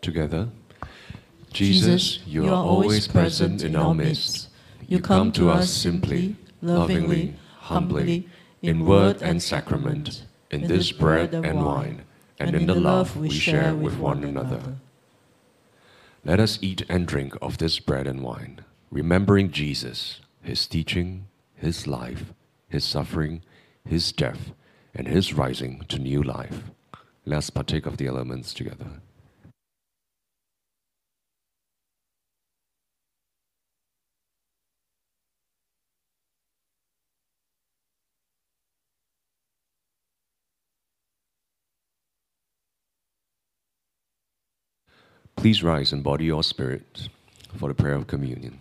Together. Jesus, you are always present in our midst. You come to us simply, lovingly, humbly, in word and sacrament, in this bread and wine, and in the love we share with one another. Let us eat and drink of this bread and wine, remembering Jesus, his teaching, his life, his suffering, his death, and his rising to new life. Let us partake of the elements together. Please rise in body or spirit for the prayer of communion.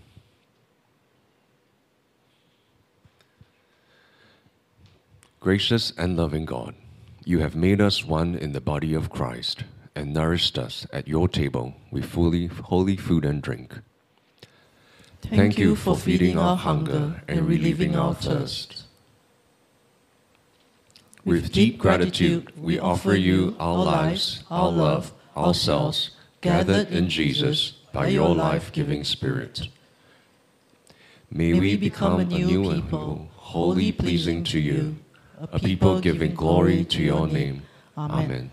Gracious and loving God, you have made us one in the body of Christ and nourished us at your table with fully holy food and drink. Thank you for feeding our hunger and relieving our thirst. With deep gratitude, we offer you our lives, our love, ourselves, gathered in Jesus by your life giving Spirit. May we become a new people, wholly pleasing to you, a people giving glory to your name. Amen.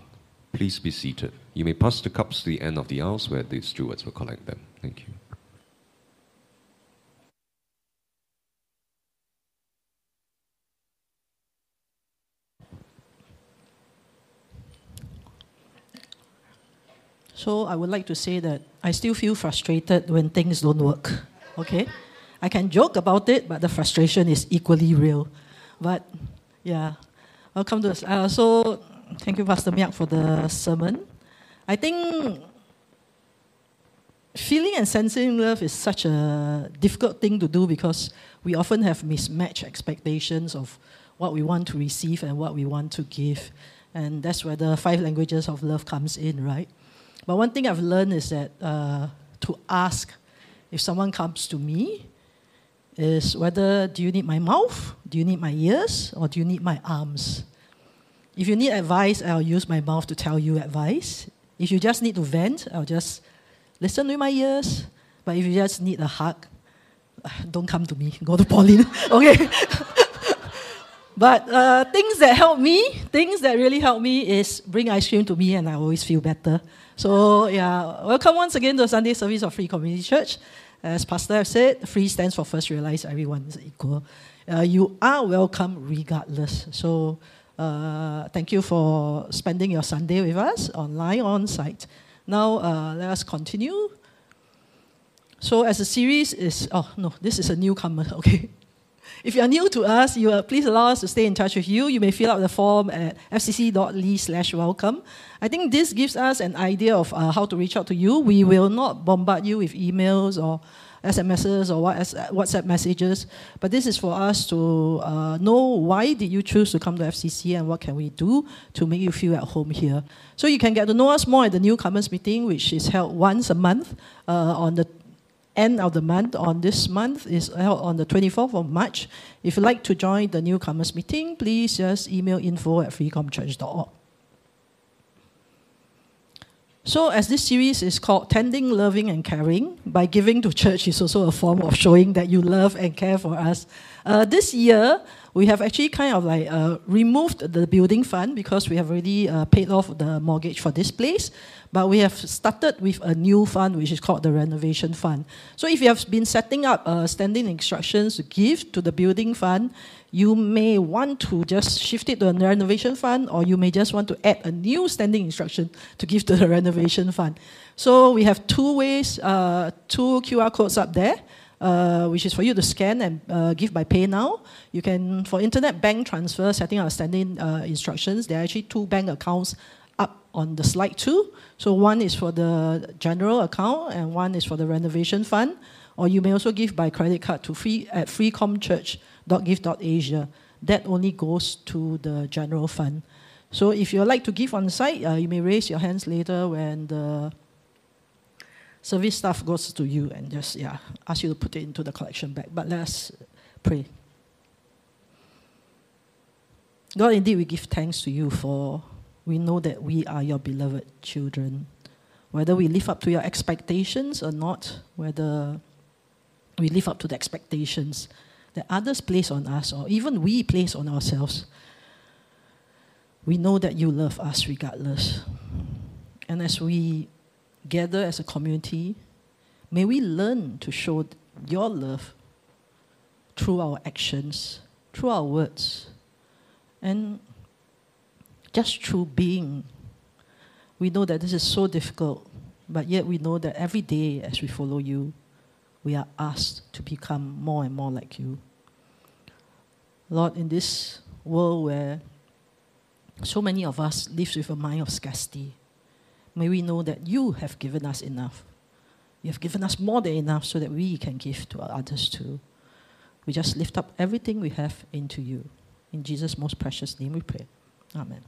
Please be seated. You may pass the cups to the end of the aisles where the stewards will collect them. Thank you. So I would like to say that I still feel frustrated when things don't work. Okay? I can joke about it, but the frustration is equally real. But yeah, welcome to us. Uh, so thank you, Pastor Miak, for the sermon. I think feeling and sensing love is such a difficult thing to do because we often have mismatched expectations of what we want to receive and what we want to give. And that's where the five languages of love comes in, right? But one thing I've learned is that uh, to ask if someone comes to me is whether do you need my mouth, do you need my ears, or do you need my arms? If you need advice, I'll use my mouth to tell you advice. If you just need to vent, I'll just listen with my ears. But if you just need a hug, (sighs) don't come to me, go to Pauline. (laughs) okay? (laughs) but uh, things that help me, things that really help me is bring ice cream to me and I always feel better. So, yeah, welcome once again to Sunday service of Free Community Church. As Pastor have said, free stands for first realize everyone is equal. Uh, you are welcome regardless. So, uh, thank you for spending your Sunday with us online on site. Now, uh, let us continue. So, as a series is, oh no, this is a newcomer, (laughs) okay. If you are new to us, you are, please allow us to stay in touch with you. You may fill out the form at fcc.ly slash welcome. I think this gives us an idea of uh, how to reach out to you. We will not bombard you with emails or SMSs or WhatsApp messages, but this is for us to uh, know why did you choose to come to FCC and what can we do to make you feel at home here. So you can get to know us more at the newcomers meeting, which is held once a month uh, on the end of the month on this month is held on the 24th of March. If you'd like to join the newcomers meeting, please just email info at freecomchurch.org. So, as this series is called Tending, Loving, and Caring, by giving to church is also a form of showing that you love and care for us. Uh, this year, we have actually kind of like uh, removed the building fund because we have already uh, paid off the mortgage for this place. But we have started with a new fund, which is called the renovation fund. So if you have been setting up uh, standing instructions to give to the building fund, you may want to just shift it to a renovation fund, or you may just want to add a new standing instruction to give to the (laughs) renovation fund. So we have two ways, uh, two QR codes up there. Uh, which is for you to scan and uh, give by PayNow. You can, for internet bank transfer, setting up standing uh, instructions, there are actually two bank accounts on the slide too. So one is for the general account and one is for the renovation fund. Or you may also give by credit card to free at freecomchurch.give.asia. That only goes to the general fund. So if you'd like to give on site, uh, you may raise your hands later when the service staff goes to you and just yeah ask you to put it into the collection bag. But let's pray. God, indeed, we give thanks to you for we know that we are your beloved children. Whether we live up to your expectations or not, whether we live up to the expectations that others place on us or even we place on ourselves, we know that you love us regardless. And as we gather as a community, may we learn to show your love through our actions, through our words, and just through being. We know that this is so difficult, but yet we know that every day as we follow you, we are asked to become more and more like you. Lord, in this world where so many of us live with a mind of scarcity, may we know that you have given us enough. You have given us more than enough so that we can give to others too. We just lift up everything we have into you. In Jesus' most precious name we pray. Amen.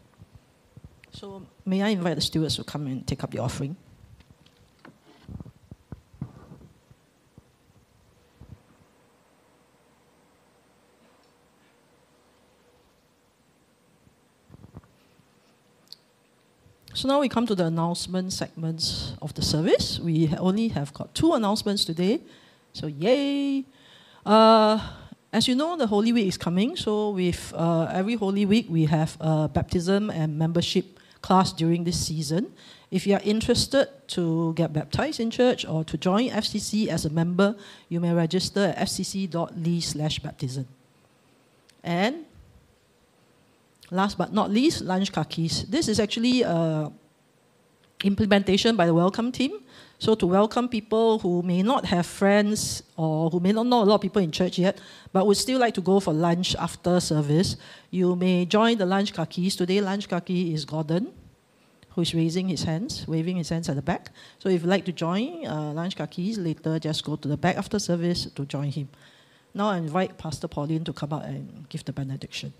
So, may I invite the stewards to come and take up the offering? So now we come to the announcement segments of the service. We only have got two announcements today. So yay! Uh, as you know, the Holy Week is coming. So with uh, every Holy Week, we have a baptism and membership class during this season. If you are interested to get baptized in church or to join FCC as a member, you may register at fcc.ly slash baptism. And last but not least, lunch kakis. This is actually a implementation by the welcome team. So to welcome people who may not have friends or who may not know a lot of people in church yet, but would still like to go for lunch after service, you may join the lunch kakis. Today, lunch kaki is Gordon, who is raising his hands, waving his hands at the back. So if you'd like to join uh, lunch kakis later, just go to the back after service to join him. Now I invite Pastor Pauline to come out and give the benediction.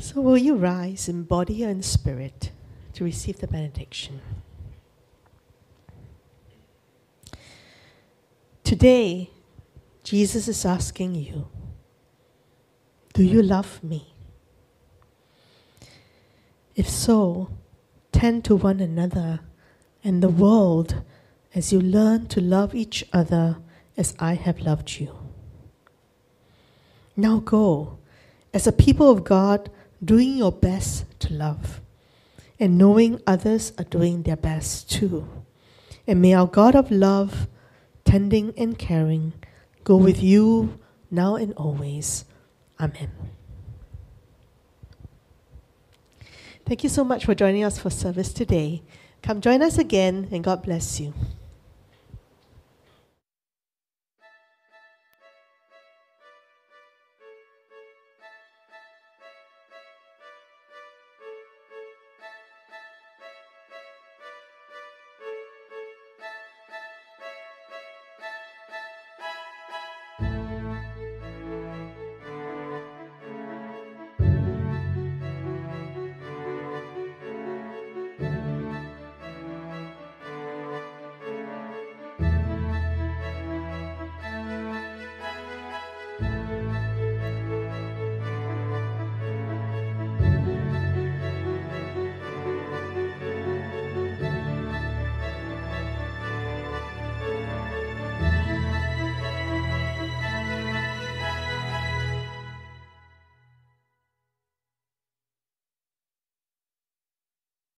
So, will you rise in body and spirit to receive the benediction? Today, Jesus is asking you Do you love me? If so, tend to one another and the world as you learn to love each other as I have loved you. Now go, as a people of God, doing your best to love, and knowing others are doing their best too. And may our God of love, tending and caring, go with you now and always. Amen. Thank you so much for joining us for service today. Come join us again, and God bless you.